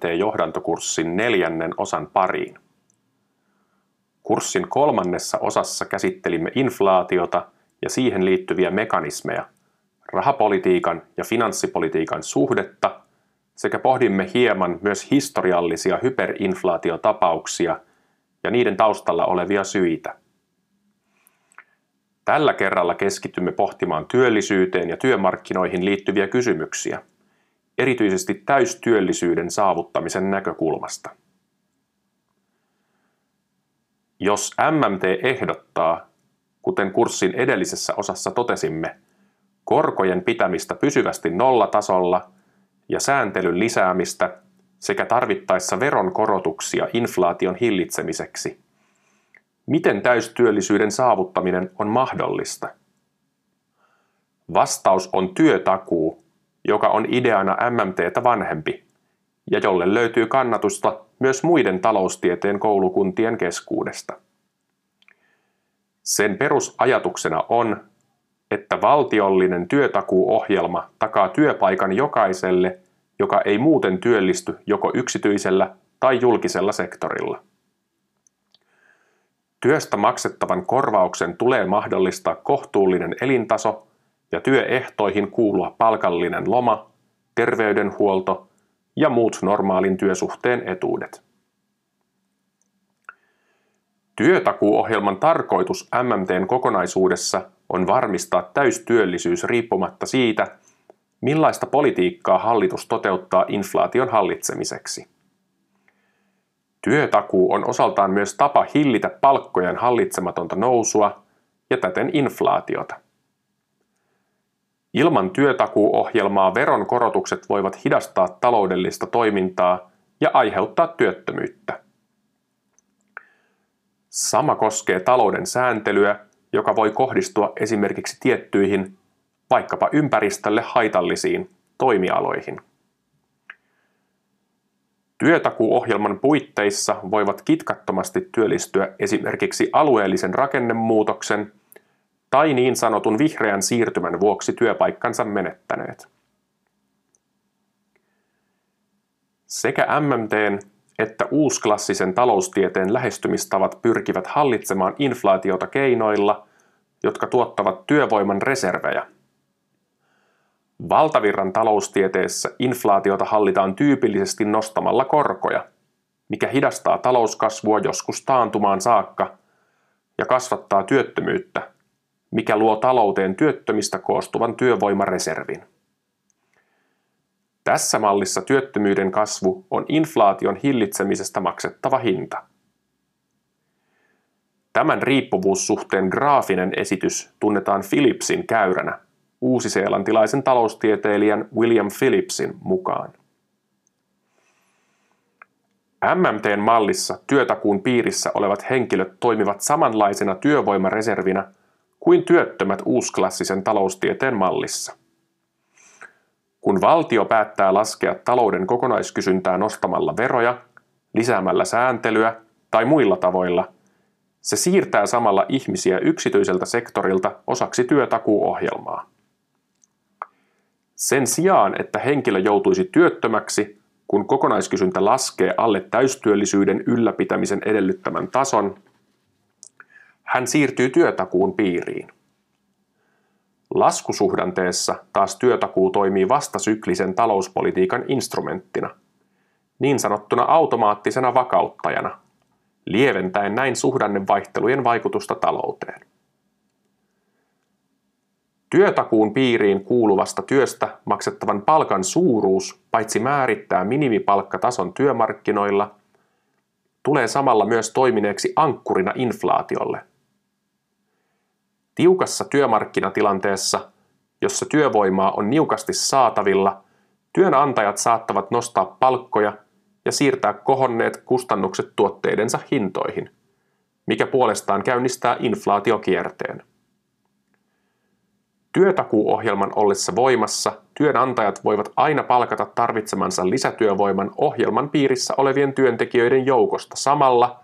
tervetuloa MMT-johdantokurssin neljännen osan pariin. Kurssin kolmannessa osassa käsittelimme inflaatiota ja siihen liittyviä mekanismeja, rahapolitiikan ja finanssipolitiikan suhdetta sekä pohdimme hieman myös historiallisia hyperinflaatiotapauksia ja niiden taustalla olevia syitä. Tällä kerralla keskitymme pohtimaan työllisyyteen ja työmarkkinoihin liittyviä kysymyksiä – erityisesti täystyöllisyyden saavuttamisen näkökulmasta. Jos MMT ehdottaa, kuten kurssin edellisessä osassa totesimme, korkojen pitämistä pysyvästi nollatasolla ja sääntelyn lisäämistä sekä tarvittaessa veronkorotuksia inflaation hillitsemiseksi, miten täystyöllisyyden saavuttaminen on mahdollista? Vastaus on työtakuu joka on ideana MMTtä vanhempi ja jolle löytyy kannatusta myös muiden taloustieteen koulukuntien keskuudesta. Sen perusajatuksena on, että valtiollinen työtakuuohjelma takaa työpaikan jokaiselle, joka ei muuten työllisty joko yksityisellä tai julkisella sektorilla. Työstä maksettavan korvauksen tulee mahdollistaa kohtuullinen elintaso ja työehtoihin kuulua palkallinen loma, terveydenhuolto ja muut normaalin työsuhteen etuudet. Työtakuuohjelman tarkoitus MMTn kokonaisuudessa on varmistaa täystyöllisyys riippumatta siitä, millaista politiikkaa hallitus toteuttaa inflaation hallitsemiseksi. Työtakuu on osaltaan myös tapa hillitä palkkojen hallitsematonta nousua ja täten inflaatiota. Ilman työtakuuohjelmaa veronkorotukset voivat hidastaa taloudellista toimintaa ja aiheuttaa työttömyyttä. Sama koskee talouden sääntelyä, joka voi kohdistua esimerkiksi tiettyihin, vaikkapa ympäristölle haitallisiin toimialoihin. Työtakuuohjelman puitteissa voivat kitkattomasti työllistyä esimerkiksi alueellisen rakennemuutoksen tai niin sanotun vihreän siirtymän vuoksi työpaikkansa menettäneet. Sekä MMTn että uusklassisen taloustieteen lähestymistavat pyrkivät hallitsemaan inflaatiota keinoilla, jotka tuottavat työvoiman reservejä. Valtavirran taloustieteessä inflaatiota hallitaan tyypillisesti nostamalla korkoja, mikä hidastaa talouskasvua joskus taantumaan saakka ja kasvattaa työttömyyttä, mikä luo talouteen työttömistä koostuvan työvoimareservin. Tässä mallissa työttömyyden kasvu on inflaation hillitsemisestä maksettava hinta. Tämän riippuvuussuhteen graafinen esitys tunnetaan Philipsin käyränä uusiseelantilaisen taloustieteilijän William Philipsin mukaan. MMTn mallissa työtakuun piirissä olevat henkilöt toimivat samanlaisena työvoimareservinä – kuin työttömät uusklassisen taloustieteen mallissa. Kun valtio päättää laskea talouden kokonaiskysyntää nostamalla veroja, lisäämällä sääntelyä tai muilla tavoilla, se siirtää samalla ihmisiä yksityiseltä sektorilta osaksi työtakuuohjelmaa. Sen sijaan, että henkilö joutuisi työttömäksi, kun kokonaiskysyntä laskee alle täystyöllisyyden ylläpitämisen edellyttämän tason, hän siirtyy työtakuun piiriin. Laskusuhdanteessa taas työtakuu toimii vastasyklisen talouspolitiikan instrumenttina, niin sanottuna automaattisena vakauttajana, lieventäen näin suhdannevaihtelujen vaikutusta talouteen. Työtakuun piiriin kuuluvasta työstä maksettavan palkan suuruus paitsi määrittää minimipalkkatason työmarkkinoilla, tulee samalla myös toimineeksi ankkurina inflaatiolle – Tiukassa työmarkkinatilanteessa, jossa työvoimaa on niukasti saatavilla, työnantajat saattavat nostaa palkkoja ja siirtää kohonneet kustannukset tuotteidensa hintoihin, mikä puolestaan käynnistää inflaatiokierteen. Työtakuuohjelman ollessa voimassa työnantajat voivat aina palkata tarvitsemansa lisätyövoiman ohjelman piirissä olevien työntekijöiden joukosta samalla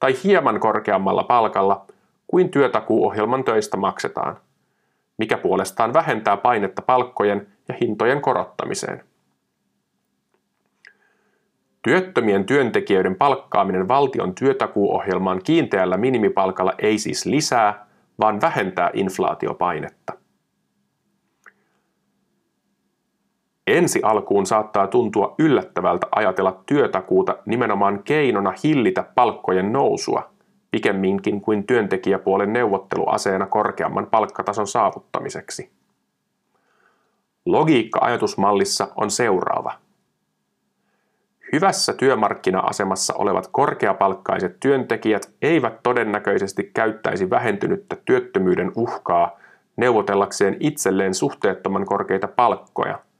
tai hieman korkeammalla palkalla – kuin työtakuuohjelman töistä maksetaan, mikä puolestaan vähentää painetta palkkojen ja hintojen korottamiseen. Työttömien työntekijöiden palkkaaminen valtion työtakuuohjelmaan kiinteällä minimipalkalla ei siis lisää, vaan vähentää inflaatiopainetta. Ensi alkuun saattaa tuntua yllättävältä ajatella työtakuuta nimenomaan keinona hillitä palkkojen nousua, pikemminkin kuin työntekijäpuolen neuvotteluaseena korkeamman palkkatason saavuttamiseksi. Logiikka ajatusmallissa on seuraava. Hyvässä työmarkkina-asemassa olevat korkeapalkkaiset työntekijät eivät todennäköisesti käyttäisi vähentynyttä työttömyyden uhkaa neuvotellakseen itselleen suhteettoman korkeita palkkoja –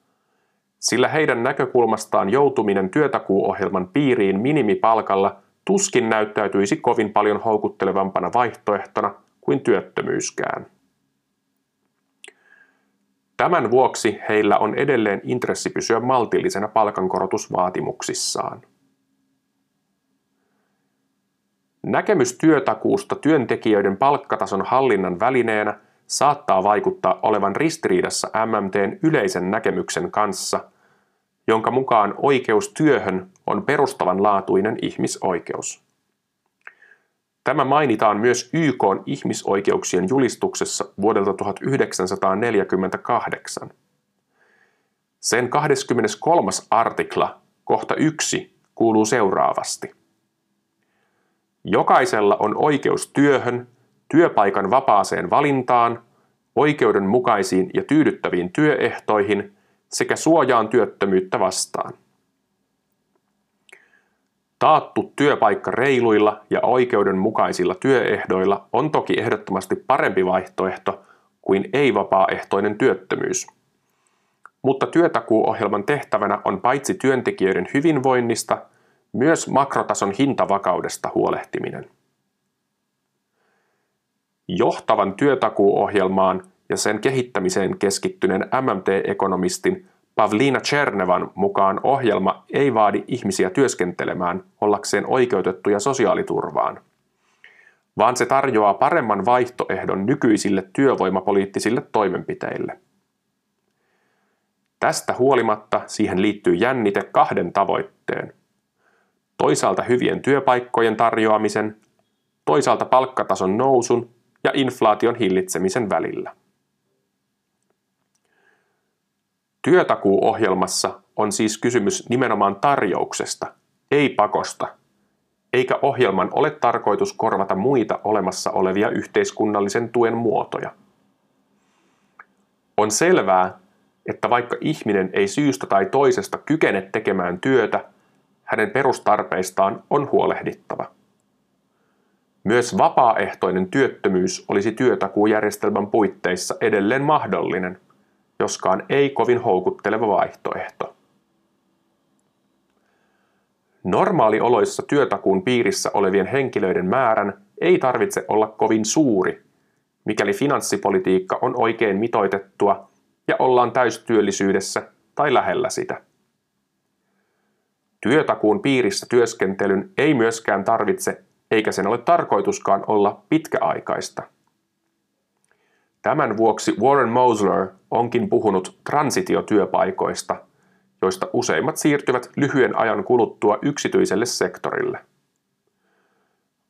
sillä heidän näkökulmastaan joutuminen työtakuuohjelman piiriin minimipalkalla tuskin näyttäytyisi kovin paljon houkuttelevampana vaihtoehtona kuin työttömyyskään. Tämän vuoksi heillä on edelleen intressi pysyä maltillisena palkankorotusvaatimuksissaan. Näkemys työtakuusta työntekijöiden palkkatason hallinnan välineenä saattaa vaikuttaa olevan ristiriidassa MMTn yleisen näkemyksen kanssa, jonka mukaan oikeus työhön on perustavanlaatuinen ihmisoikeus. Tämä mainitaan myös YK ihmisoikeuksien julistuksessa vuodelta 1948. Sen 23. artikla, kohta 1, kuuluu seuraavasti. Jokaisella on oikeus työhön, työpaikan vapaaseen valintaan, oikeudenmukaisiin ja tyydyttäviin työehtoihin sekä suojaan työttömyyttä vastaan. Taattu työpaikka reiluilla ja oikeudenmukaisilla työehdoilla on toki ehdottomasti parempi vaihtoehto kuin ei-vapaaehtoinen työttömyys. Mutta työtakuuohjelman tehtävänä on paitsi työntekijöiden hyvinvoinnista, myös makrotason hintavakaudesta huolehtiminen. Johtavan työtakuuohjelmaan ja sen kehittämiseen keskittyneen MMT-ekonomistin Pavlina Chernevan mukaan ohjelma ei vaadi ihmisiä työskentelemään ollakseen oikeutettuja sosiaaliturvaan, vaan se tarjoaa paremman vaihtoehdon nykyisille työvoimapoliittisille toimenpiteille. Tästä huolimatta siihen liittyy jännite kahden tavoitteen. Toisaalta hyvien työpaikkojen tarjoamisen, toisaalta palkkatason nousun ja inflaation hillitsemisen välillä. Työtakuuohjelmassa on siis kysymys nimenomaan tarjouksesta, ei pakosta, eikä ohjelman ole tarkoitus korvata muita olemassa olevia yhteiskunnallisen tuen muotoja. On selvää, että vaikka ihminen ei syystä tai toisesta kykene tekemään työtä, hänen perustarpeistaan on huolehdittava. Myös vapaaehtoinen työttömyys olisi työtakuujärjestelmän puitteissa edelleen mahdollinen – joskaan ei kovin houkutteleva vaihtoehto. Normaalioloissa työtakuun piirissä olevien henkilöiden määrän ei tarvitse olla kovin suuri, mikäli finanssipolitiikka on oikein mitoitettua ja ollaan täystyöllisyydessä tai lähellä sitä. Työtakuun piirissä työskentelyn ei myöskään tarvitse, eikä sen ole tarkoituskaan olla pitkäaikaista – Tämän vuoksi Warren Mosler onkin puhunut transitiotyöpaikoista, joista useimmat siirtyvät lyhyen ajan kuluttua yksityiselle sektorille.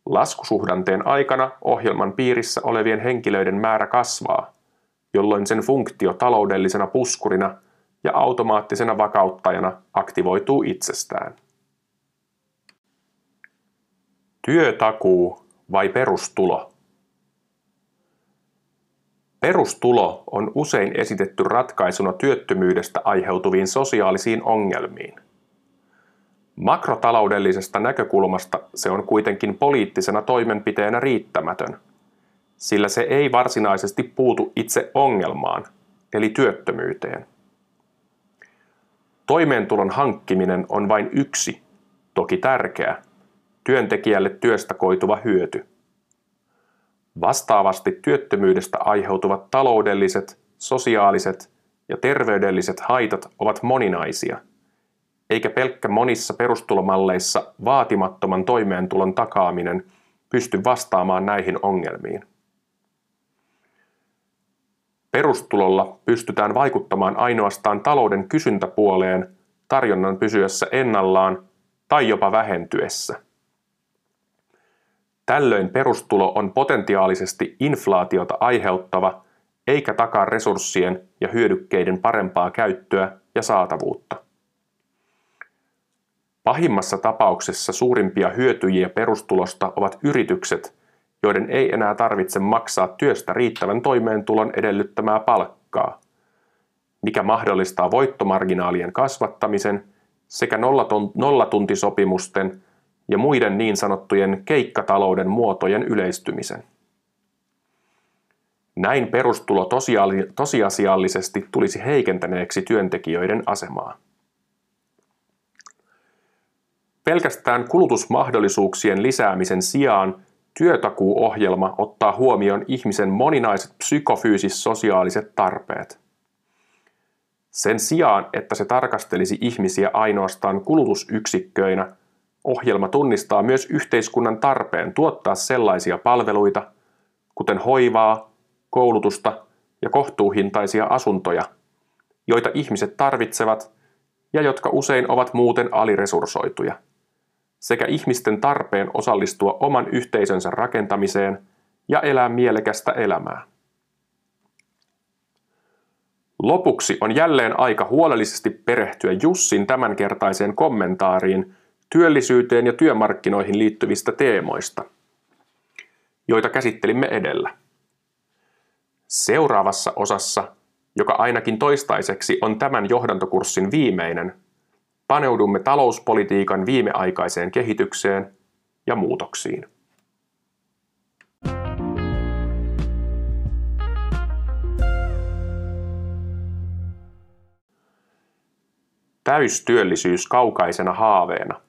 Laskusuhdanteen aikana ohjelman piirissä olevien henkilöiden määrä kasvaa, jolloin sen funktio taloudellisena puskurina ja automaattisena vakauttajana aktivoituu itsestään. Työtakuu vai perustulo? Perustulo on usein esitetty ratkaisuna työttömyydestä aiheutuviin sosiaalisiin ongelmiin. Makrotaloudellisesta näkökulmasta se on kuitenkin poliittisena toimenpiteenä riittämätön, sillä se ei varsinaisesti puutu itse ongelmaan, eli työttömyyteen. Toimeentulon hankkiminen on vain yksi, toki tärkeä, työntekijälle työstä koituva hyöty. Vastaavasti työttömyydestä aiheutuvat taloudelliset, sosiaaliset ja terveydelliset haitat ovat moninaisia, eikä pelkkä monissa perustulomalleissa vaatimattoman toimeentulon takaaminen pysty vastaamaan näihin ongelmiin. Perustulolla pystytään vaikuttamaan ainoastaan talouden kysyntäpuoleen tarjonnan pysyessä ennallaan tai jopa vähentyessä. Tällöin perustulo on potentiaalisesti inflaatiota aiheuttava eikä takaa resurssien ja hyödykkeiden parempaa käyttöä ja saatavuutta. Pahimmassa tapauksessa suurimpia hyötyjiä perustulosta ovat yritykset, joiden ei enää tarvitse maksaa työstä riittävän toimeentulon edellyttämää palkkaa, mikä mahdollistaa voittomarginaalien kasvattamisen sekä nollatuntisopimusten ja muiden niin sanottujen keikkatalouden muotojen yleistymisen. Näin perustulo tosiasiallisesti tulisi heikentäneeksi työntekijöiden asemaa. Pelkästään kulutusmahdollisuuksien lisäämisen sijaan työtakuuohjelma ottaa huomioon ihmisen moninaiset psykofyysis-sosiaaliset tarpeet. Sen sijaan, että se tarkastelisi ihmisiä ainoastaan kulutusyksikköinä, ohjelma tunnistaa myös yhteiskunnan tarpeen tuottaa sellaisia palveluita, kuten hoivaa, koulutusta ja kohtuuhintaisia asuntoja, joita ihmiset tarvitsevat ja jotka usein ovat muuten aliresursoituja – sekä ihmisten tarpeen osallistua oman yhteisönsä rakentamiseen ja elää mielekästä elämää. Lopuksi on jälleen aika huolellisesti perehtyä Jussin tämänkertaiseen kommentaariin työllisyyteen ja työmarkkinoihin liittyvistä teemoista, joita käsittelimme edellä. Seuraavassa osassa, joka ainakin toistaiseksi on tämän johdantokurssin viimeinen, paneudumme talouspolitiikan viimeaikaiseen kehitykseen ja muutoksiin. Täystyöllisyys kaukaisena haaveena.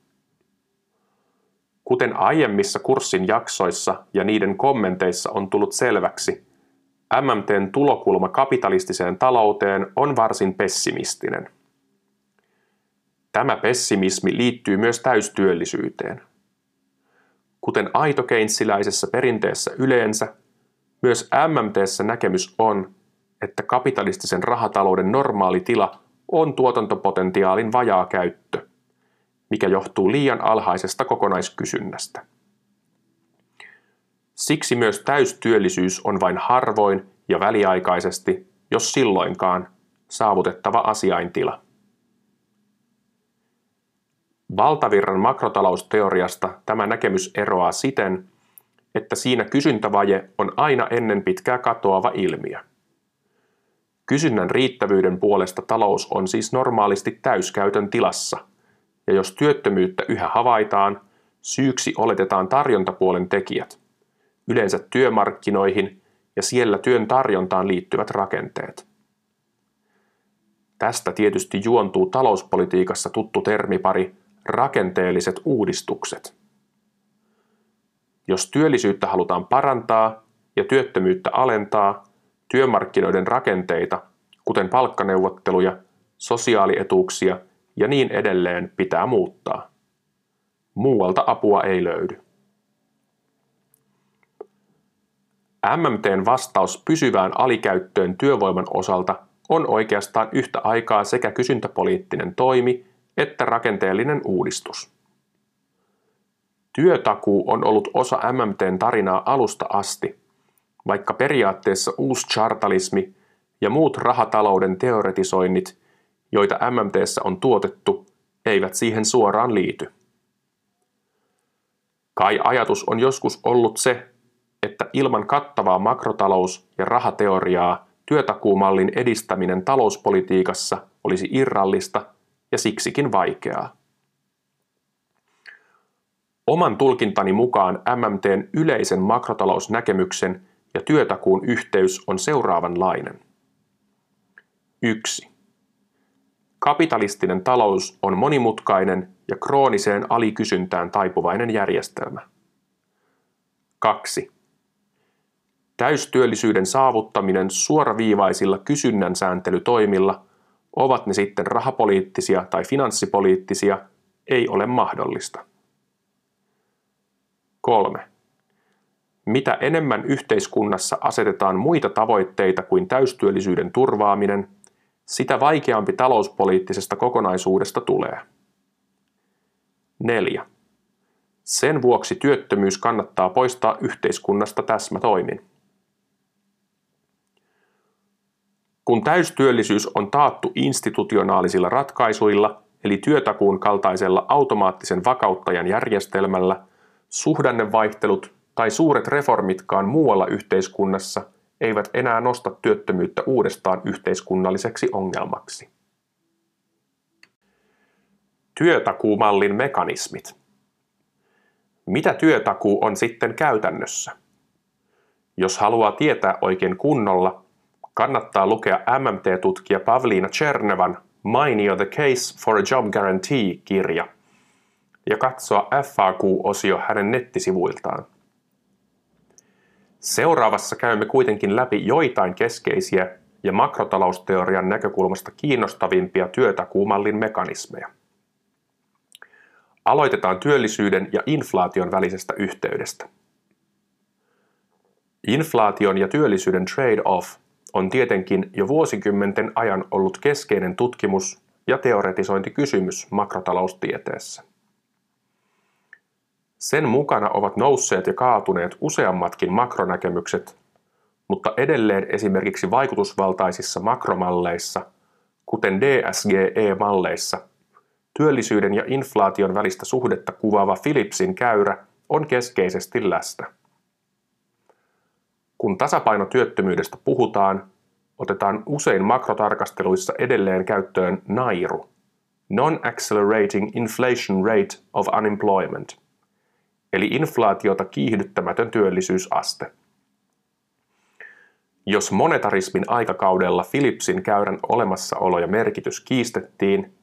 Kuten aiemmissa kurssin jaksoissa ja niiden kommenteissa on tullut selväksi, MMTn tulokulma kapitalistiseen talouteen on varsin pessimistinen – Tämä pessimismi liittyy myös täystyöllisyyteen. Kuten aito perinteessä yleensä, myös MMTssä näkemys on, että kapitalistisen rahatalouden normaali tila on tuotantopotentiaalin vajaa käyttö, mikä johtuu liian alhaisesta kokonaiskysynnästä. Siksi myös täystyöllisyys on vain harvoin ja väliaikaisesti, jos silloinkaan, saavutettava asiaintila. Valtavirran makrotalousteoriasta tämä näkemys eroaa siten, että siinä kysyntävaje on aina ennen pitkää katoava ilmiö. Kysynnän riittävyyden puolesta talous on siis normaalisti täyskäytön tilassa, ja jos työttömyyttä yhä havaitaan, syyksi oletetaan tarjontapuolen tekijät, yleensä työmarkkinoihin ja siellä työn tarjontaan liittyvät rakenteet. Tästä tietysti juontuu talouspolitiikassa tuttu termipari rakenteelliset uudistukset. Jos työllisyyttä halutaan parantaa ja työttömyyttä alentaa, työmarkkinoiden rakenteita, kuten palkkaneuvotteluja, sosiaalietuuksia ja niin edelleen, pitää muuttaa. Muualta apua ei löydy. MMTn vastaus pysyvään alikäyttöön työvoiman osalta on oikeastaan yhtä aikaa sekä kysyntäpoliittinen toimi että rakenteellinen uudistus. Työtakuu on ollut osa MMTn tarinaa alusta asti, vaikka periaatteessa chartalismi ja muut rahatalouden teoretisoinnit, joita MMTssä on tuotettu, eivät siihen suoraan liity. Kai ajatus on joskus ollut se, että ilman kattavaa makrotalous- ja rahateoriaa työtakuumallin edistäminen talouspolitiikassa olisi irrallista ja siksikin vaikeaa. Oman tulkintani mukaan MMTn yleisen makrotalousnäkemyksen ja työtakuun yhteys on seuraavanlainen. 1. Kapitalistinen talous on monimutkainen ja krooniseen alikysyntään taipuvainen järjestelmä. 2. Täystyöllisyyden saavuttaminen suoraviivaisilla kysynnän sääntelytoimilla – ovat ne sitten rahapoliittisia tai finanssipoliittisia, ei ole mahdollista. 3. Mitä enemmän yhteiskunnassa asetetaan muita tavoitteita kuin täystyöllisyyden turvaaminen, sitä vaikeampi talouspoliittisesta kokonaisuudesta tulee. 4. Sen vuoksi työttömyys kannattaa poistaa yhteiskunnasta täsmätoimin. Kun täystyöllisyys on taattu institutionaalisilla ratkaisuilla, eli työtakuun kaltaisella automaattisen vakauttajan järjestelmällä, suhdannevaihtelut tai suuret reformitkaan muualla yhteiskunnassa eivät enää nosta työttömyyttä uudestaan yhteiskunnalliseksi ongelmaksi. Työtakuumallin mekanismit. Mitä työtakuu on sitten käytännössä? Jos haluaa tietää oikein kunnolla, kannattaa lukea MMT-tutkija Pavlina Chernevan Mainio the Case for a Job Guarantee-kirja ja katsoa FAQ-osio hänen nettisivuiltaan. Seuraavassa käymme kuitenkin läpi joitain keskeisiä ja makrotalousteorian näkökulmasta kiinnostavimpia työtakuumallin mekanismeja. Aloitetaan työllisyyden ja inflaation välisestä yhteydestä. Inflaation ja työllisyyden trade-off on tietenkin jo vuosikymmenten ajan ollut keskeinen tutkimus- ja teoretisointikysymys makrotaloustieteessä. Sen mukana ovat nousseet ja kaatuneet useammatkin makronäkemykset, mutta edelleen esimerkiksi vaikutusvaltaisissa makromalleissa, kuten DSGE-malleissa, työllisyyden ja inflaation välistä suhdetta kuvaava Philipsin käyrä on keskeisesti läsnä. Kun tasapainotyöttömyydestä puhutaan, otetaan usein makrotarkasteluissa edelleen käyttöön NAIRU, Non-Accelerating Inflation Rate of Unemployment, eli inflaatiota kiihdyttämätön työllisyysaste. Jos monetarismin aikakaudella Philipsin käyrän olemassaolo ja merkitys kiistettiin,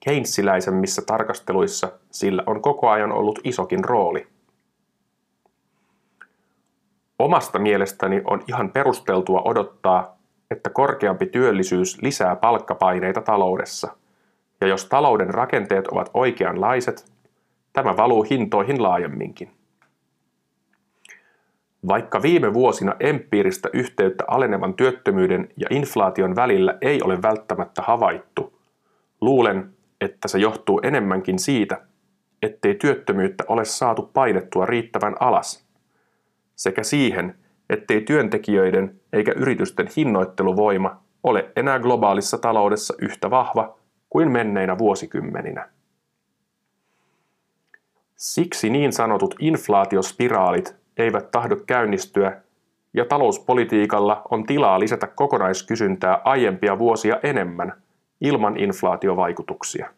Keynesiläisemmissä tarkasteluissa sillä on koko ajan ollut isokin rooli – Omasta mielestäni on ihan perusteltua odottaa, että korkeampi työllisyys lisää palkkapaineita taloudessa. Ja jos talouden rakenteet ovat oikeanlaiset, tämä valuu hintoihin laajemminkin. Vaikka viime vuosina empiiristä yhteyttä alenevan työttömyyden ja inflaation välillä ei ole välttämättä havaittu, luulen, että se johtuu enemmänkin siitä, ettei työttömyyttä ole saatu painettua riittävän alas – sekä siihen, ettei työntekijöiden eikä yritysten hinnoitteluvoima ole enää globaalissa taloudessa yhtä vahva kuin menneinä vuosikymmeninä. Siksi niin sanotut inflaatiospiraalit eivät tahdo käynnistyä ja talouspolitiikalla on tilaa lisätä kokonaiskysyntää aiempia vuosia enemmän ilman inflaatiovaikutuksia.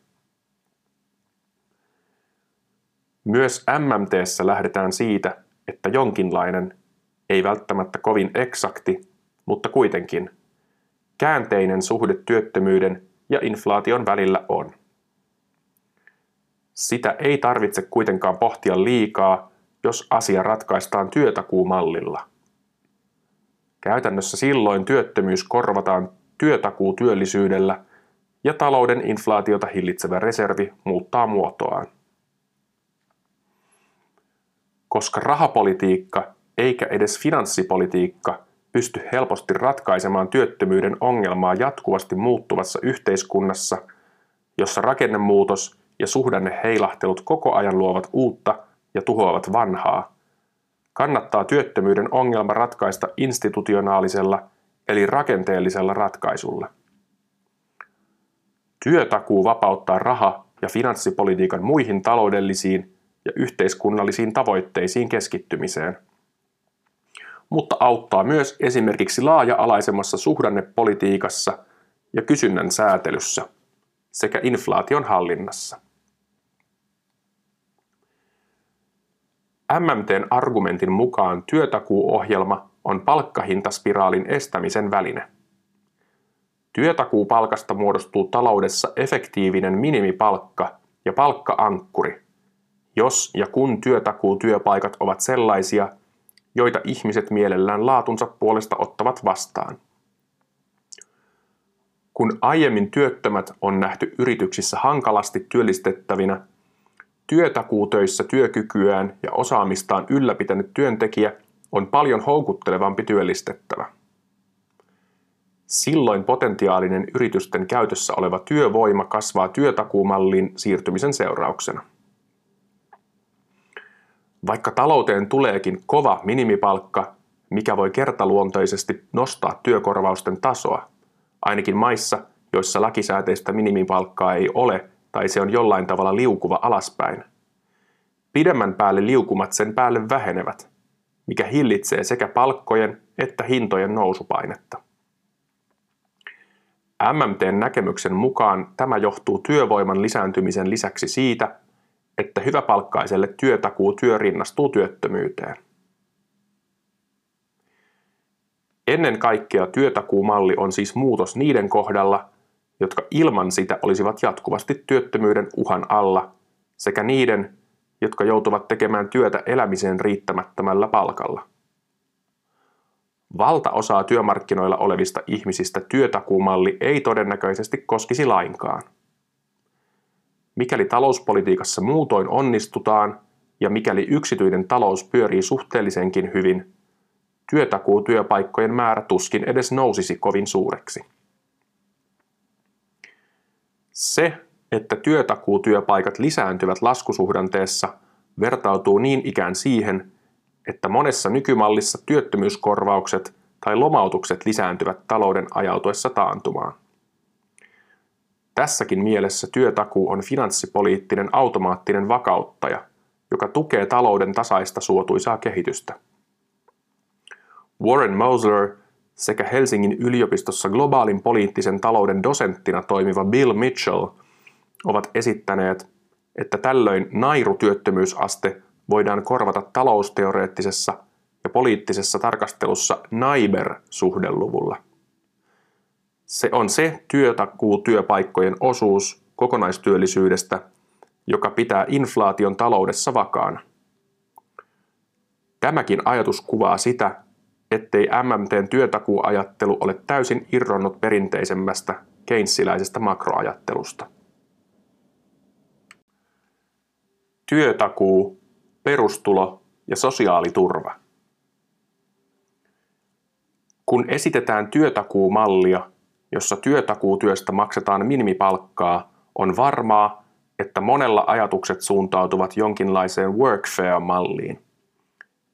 Myös MMTssä lähdetään siitä, että jonkinlainen, ei välttämättä kovin eksakti, mutta kuitenkin, käänteinen suhde työttömyyden ja inflaation välillä on. Sitä ei tarvitse kuitenkaan pohtia liikaa, jos asia ratkaistaan työtakuumallilla. Käytännössä silloin työttömyys korvataan työtakuutyöllisyydellä ja talouden inflaatiota hillitsevä reservi muuttaa muotoaan koska rahapolitiikka eikä edes finanssipolitiikka pysty helposti ratkaisemaan työttömyyden ongelmaa jatkuvasti muuttuvassa yhteiskunnassa, jossa rakennemuutos ja suhdanneheilahtelut koko ajan luovat uutta ja tuhoavat vanhaa. Kannattaa työttömyyden ongelma ratkaista institutionaalisella eli rakenteellisella ratkaisulla. Työtakuu vapauttaa raha- ja finanssipolitiikan muihin taloudellisiin ja yhteiskunnallisiin tavoitteisiin keskittymiseen. Mutta auttaa myös esimerkiksi laaja-alaisemmassa suhdannepolitiikassa ja kysynnän säätelyssä sekä inflaation hallinnassa. MMTn argumentin mukaan työtakuuohjelma on palkkahintaspiraalin estämisen väline. Työtakuupalkasta muodostuu taloudessa efektiivinen minimipalkka ja palkkaankkuri – jos ja kun työtakuutyöpaikat ovat sellaisia, joita ihmiset mielellään laatunsa puolesta ottavat vastaan. Kun aiemmin työttömät on nähty yrityksissä hankalasti työllistettävinä, työtakuutöissä työkykyään ja osaamistaan ylläpitänyt työntekijä on paljon houkuttelevampi työllistettävä. Silloin potentiaalinen yritysten käytössä oleva työvoima kasvaa työtakuumallin siirtymisen seurauksena. Vaikka talouteen tuleekin kova minimipalkka, mikä voi kertaluontoisesti nostaa työkorvausten tasoa, ainakin maissa, joissa lakisääteistä minimipalkkaa ei ole tai se on jollain tavalla liukuva alaspäin. Pidemmän päälle liukumat sen päälle vähenevät, mikä hillitsee sekä palkkojen että hintojen nousupainetta. MMTn näkemyksen mukaan tämä johtuu työvoiman lisääntymisen lisäksi siitä, että hyväpalkkaiselle työtakuu-työ rinnastuu työttömyyteen. Ennen kaikkea työtakuumalli on siis muutos niiden kohdalla, jotka ilman sitä olisivat jatkuvasti työttömyyden uhan alla, sekä niiden, jotka joutuvat tekemään työtä elämiseen riittämättömällä palkalla. Valtaosaa työmarkkinoilla olevista ihmisistä työtakuumalli ei todennäköisesti koskisi lainkaan. Mikäli talouspolitiikassa muutoin onnistutaan ja mikäli yksityinen talous pyörii suhteellisenkin hyvin, työtakuutyöpaikkojen määrä tuskin edes nousisi kovin suureksi. Se, että työtakuutyöpaikat lisääntyvät laskusuhdanteessa, vertautuu niin ikään siihen, että monessa nykymallissa työttömyyskorvaukset tai lomautukset lisääntyvät talouden ajautuessa taantumaan. Tässäkin mielessä työtakuu on finanssipoliittinen automaattinen vakauttaja, joka tukee talouden tasaista suotuisaa kehitystä. Warren Mosler sekä Helsingin yliopistossa globaalin poliittisen talouden dosenttina toimiva Bill Mitchell ovat esittäneet, että tällöin nairutyöttömyysaste voidaan korvata talousteoreettisessa ja poliittisessa tarkastelussa NAIBER-suhdeluvulla. Se on se työtakuutyöpaikkojen osuus kokonaistyöllisyydestä, joka pitää inflaation taloudessa vakaana. Tämäkin ajatus kuvaa sitä, ettei MMTn työtakuuajattelu ole täysin irronnut perinteisemmästä keinsiläisestä makroajattelusta. Työtakuu, perustulo ja sosiaaliturva. Kun esitetään työtakuumallia, jossa työtakuutyöstä maksetaan minimipalkkaa, on varmaa, että monella ajatukset suuntautuvat jonkinlaiseen workfare-malliin.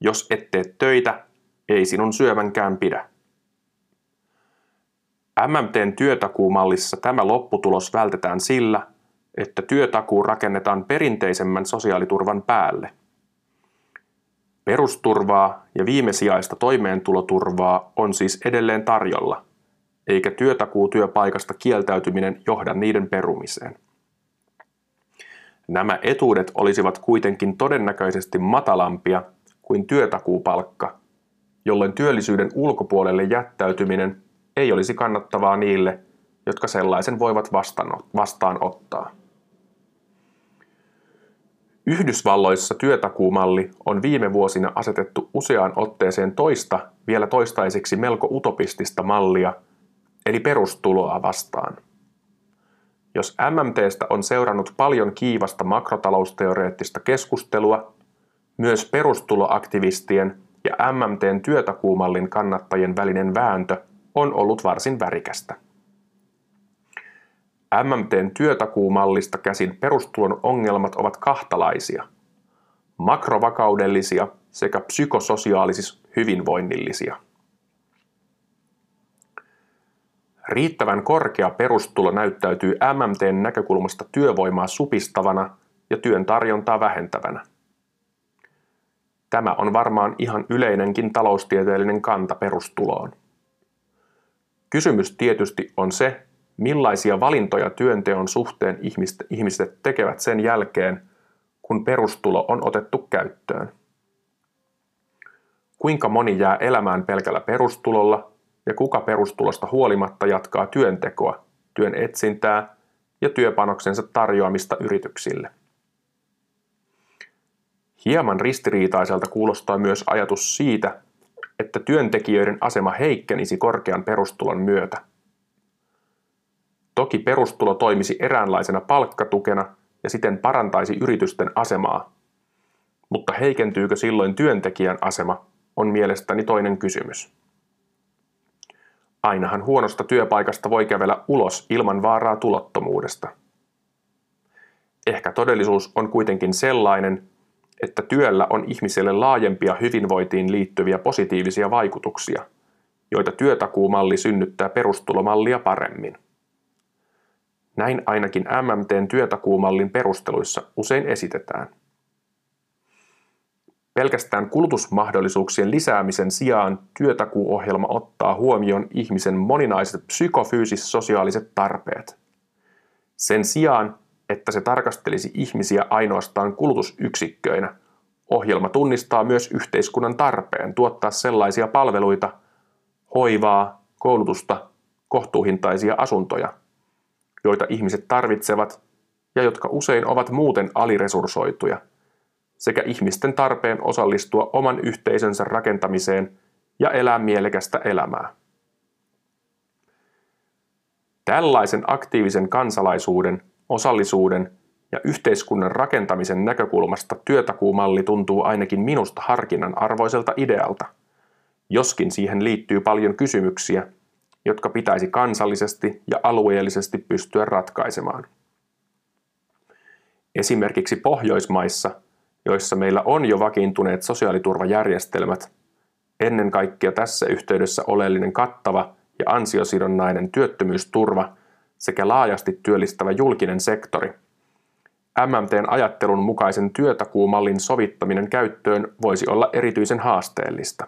Jos et tee töitä, ei sinun syömänkään pidä. MMTn työtakuumallissa tämä lopputulos vältetään sillä, että työtakuu rakennetaan perinteisemmän sosiaaliturvan päälle. Perusturvaa ja viimesijaista toimeentuloturvaa on siis edelleen tarjolla, eikä työtakuu työpaikasta kieltäytyminen johda niiden perumiseen. Nämä etuudet olisivat kuitenkin todennäköisesti matalampia kuin työtakuupalkka, jolloin työllisyyden ulkopuolelle jättäytyminen ei olisi kannattavaa niille, jotka sellaisen voivat vastaanottaa. Yhdysvalloissa työtakuumalli on viime vuosina asetettu useaan otteeseen toista, vielä toistaiseksi melko utopistista mallia, eli perustuloa vastaan. Jos MMTstä on seurannut paljon kiivasta makrotalousteoreettista keskustelua, myös perustuloaktivistien ja MMTn työtakuumallin kannattajien välinen vääntö on ollut varsin värikästä. MMTn työtakuumallista käsin perustulon ongelmat ovat kahtalaisia. Makrovakaudellisia sekä psykososiaalis hyvinvoinnillisia. Riittävän korkea perustulo näyttäytyy MMTn näkökulmasta työvoimaa supistavana ja työn tarjontaa vähentävänä. Tämä on varmaan ihan yleinenkin taloustieteellinen kanta perustuloon. Kysymys tietysti on se, millaisia valintoja työnteon suhteen ihmiset tekevät sen jälkeen, kun perustulo on otettu käyttöön. Kuinka moni jää elämään pelkällä perustulolla ja kuka perustulosta huolimatta jatkaa työntekoa, työn etsintää ja työpanoksensa tarjoamista yrityksille. Hieman ristiriitaiselta kuulostaa myös ajatus siitä, että työntekijöiden asema heikkenisi korkean perustulon myötä – Toki perustulo toimisi eräänlaisena palkkatukena ja siten parantaisi yritysten asemaa. Mutta heikentyykö silloin työntekijän asema, on mielestäni toinen kysymys. Ainahan huonosta työpaikasta voi kävellä ulos ilman vaaraa tulottomuudesta. Ehkä todellisuus on kuitenkin sellainen, että työllä on ihmiselle laajempia hyvinvointiin liittyviä positiivisia vaikutuksia, joita työtakuumalli synnyttää perustulomallia paremmin. Näin ainakin MMTn työtakuumallin perusteluissa usein esitetään. Pelkästään kulutusmahdollisuuksien lisäämisen sijaan työtakuuohjelma ottaa huomioon ihmisen moninaiset psykofyysis-sosiaaliset tarpeet. Sen sijaan, että se tarkastelisi ihmisiä ainoastaan kulutusyksikköinä, ohjelma tunnistaa myös yhteiskunnan tarpeen tuottaa sellaisia palveluita, hoivaa, koulutusta, kohtuuhintaisia asuntoja, joita ihmiset tarvitsevat ja jotka usein ovat muuten aliresursoituja – sekä ihmisten tarpeen osallistua oman yhteisönsä rakentamiseen ja elää mielekästä elämää. Tällaisen aktiivisen kansalaisuuden, osallisuuden ja yhteiskunnan rakentamisen näkökulmasta työtakuumalli tuntuu ainakin minusta harkinnan arvoiselta idealta, joskin siihen liittyy paljon kysymyksiä, jotka pitäisi kansallisesti ja alueellisesti pystyä ratkaisemaan. Esimerkiksi Pohjoismaissa – joissa meillä on jo vakiintuneet sosiaaliturvajärjestelmät, ennen kaikkea tässä yhteydessä oleellinen kattava ja ansiosidonnainen työttömyysturva sekä laajasti työllistävä julkinen sektori. MMTn ajattelun mukaisen työtakuumallin sovittaminen käyttöön voisi olla erityisen haasteellista.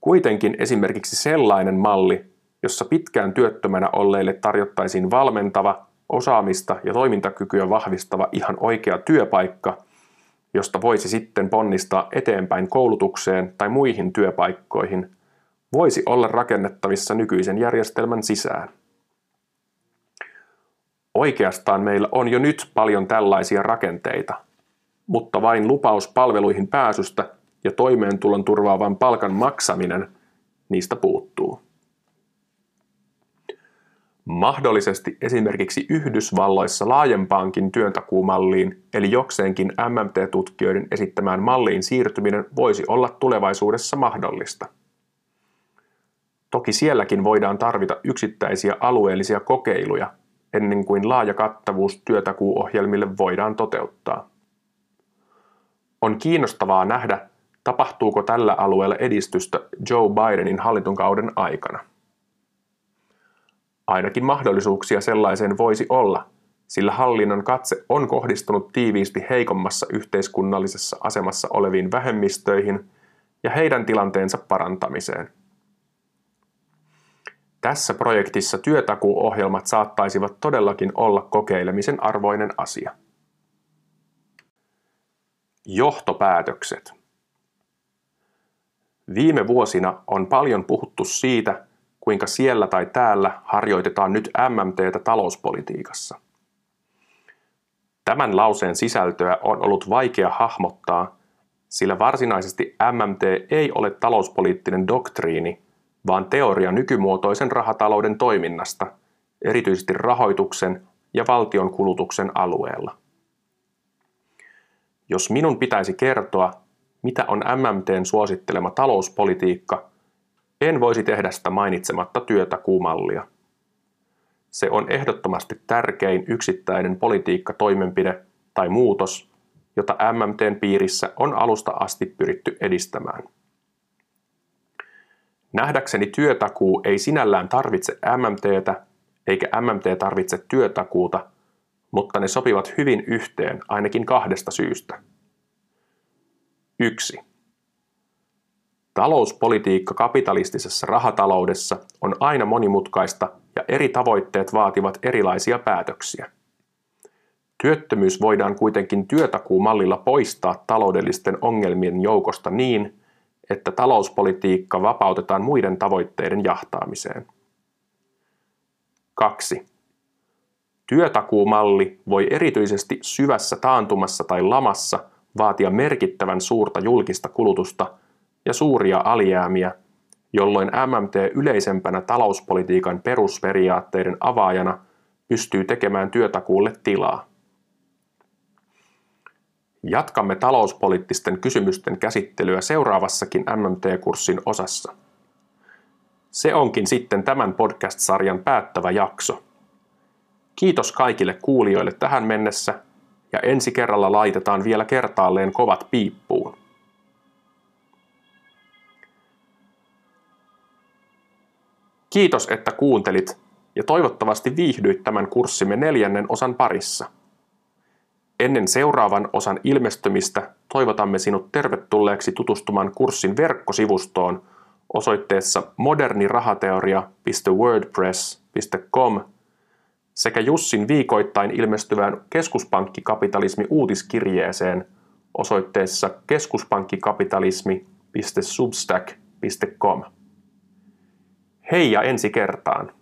Kuitenkin esimerkiksi sellainen malli, jossa pitkään työttömänä olleille tarjottaisiin valmentava osaamista ja toimintakykyä vahvistava ihan oikea työpaikka, josta voisi sitten ponnistaa eteenpäin koulutukseen tai muihin työpaikkoihin, voisi olla rakennettavissa nykyisen järjestelmän sisään. Oikeastaan meillä on jo nyt paljon tällaisia rakenteita, mutta vain lupaus palveluihin pääsystä ja toimeentulon turvaavan palkan maksaminen niistä puuttuu. Mahdollisesti esimerkiksi Yhdysvalloissa laajempaankin työntakuumalliin, eli jokseenkin MMT-tutkijoiden esittämään malliin siirtyminen voisi olla tulevaisuudessa mahdollista. Toki sielläkin voidaan tarvita yksittäisiä alueellisia kokeiluja ennen kuin laaja kattavuus työtakuuohjelmille voidaan toteuttaa. On kiinnostavaa nähdä, tapahtuuko tällä alueella edistystä Joe Bidenin hallintokauden aikana. Ainakin mahdollisuuksia sellaiseen voisi olla, sillä hallinnon katse on kohdistunut tiiviisti heikommassa yhteiskunnallisessa asemassa oleviin vähemmistöihin ja heidän tilanteensa parantamiseen. Tässä projektissa työtakuuohjelmat saattaisivat todellakin olla kokeilemisen arvoinen asia. Johtopäätökset. Viime vuosina on paljon puhuttu siitä, kuinka siellä tai täällä harjoitetaan nyt MMTtä talouspolitiikassa. Tämän lauseen sisältöä on ollut vaikea hahmottaa, sillä varsinaisesti MMT ei ole talouspoliittinen doktriini, vaan teoria nykymuotoisen rahatalouden toiminnasta, erityisesti rahoituksen ja valtion kulutuksen alueella. Jos minun pitäisi kertoa, mitä on MMTn suosittelema talouspolitiikka – en voisi tehdä sitä mainitsematta työtakuumallia. Se on ehdottomasti tärkein yksittäinen politiikkatoimenpide tai muutos, jota MMTn piirissä on alusta asti pyritty edistämään. Nähdäkseni työtakuu ei sinällään tarvitse MMTtä, eikä MMT tarvitse työtakuuta, mutta ne sopivat hyvin yhteen ainakin kahdesta syystä. 1. Talouspolitiikka kapitalistisessa rahataloudessa on aina monimutkaista ja eri tavoitteet vaativat erilaisia päätöksiä. Työttömyys voidaan kuitenkin työtakuumallilla poistaa taloudellisten ongelmien joukosta niin, että talouspolitiikka vapautetaan muiden tavoitteiden jahtaamiseen. 2. Työtakuumalli voi erityisesti syvässä taantumassa tai lamassa vaatia merkittävän suurta julkista kulutusta – ja suuria alijäämiä, jolloin MMT yleisempänä talouspolitiikan perusperiaatteiden avaajana pystyy tekemään työtakuulle tilaa. Jatkamme talouspoliittisten kysymysten käsittelyä seuraavassakin MMT-kurssin osassa. Se onkin sitten tämän podcast-sarjan päättävä jakso. Kiitos kaikille kuulijoille tähän mennessä ja ensi kerralla laitetaan vielä kertaalleen kovat piippuun. Kiitos, että kuuntelit ja toivottavasti viihdyit tämän kurssimme neljännen osan parissa. Ennen seuraavan osan ilmestymistä toivotamme sinut tervetulleeksi tutustumaan kurssin verkkosivustoon osoitteessa modernirahateoria.wordpress.com sekä Jussin viikoittain ilmestyvään keskuspankkikapitalismi uutiskirjeeseen osoitteessa keskuspankkikapitalismi.substack.com. Hei ja ensi kertaan!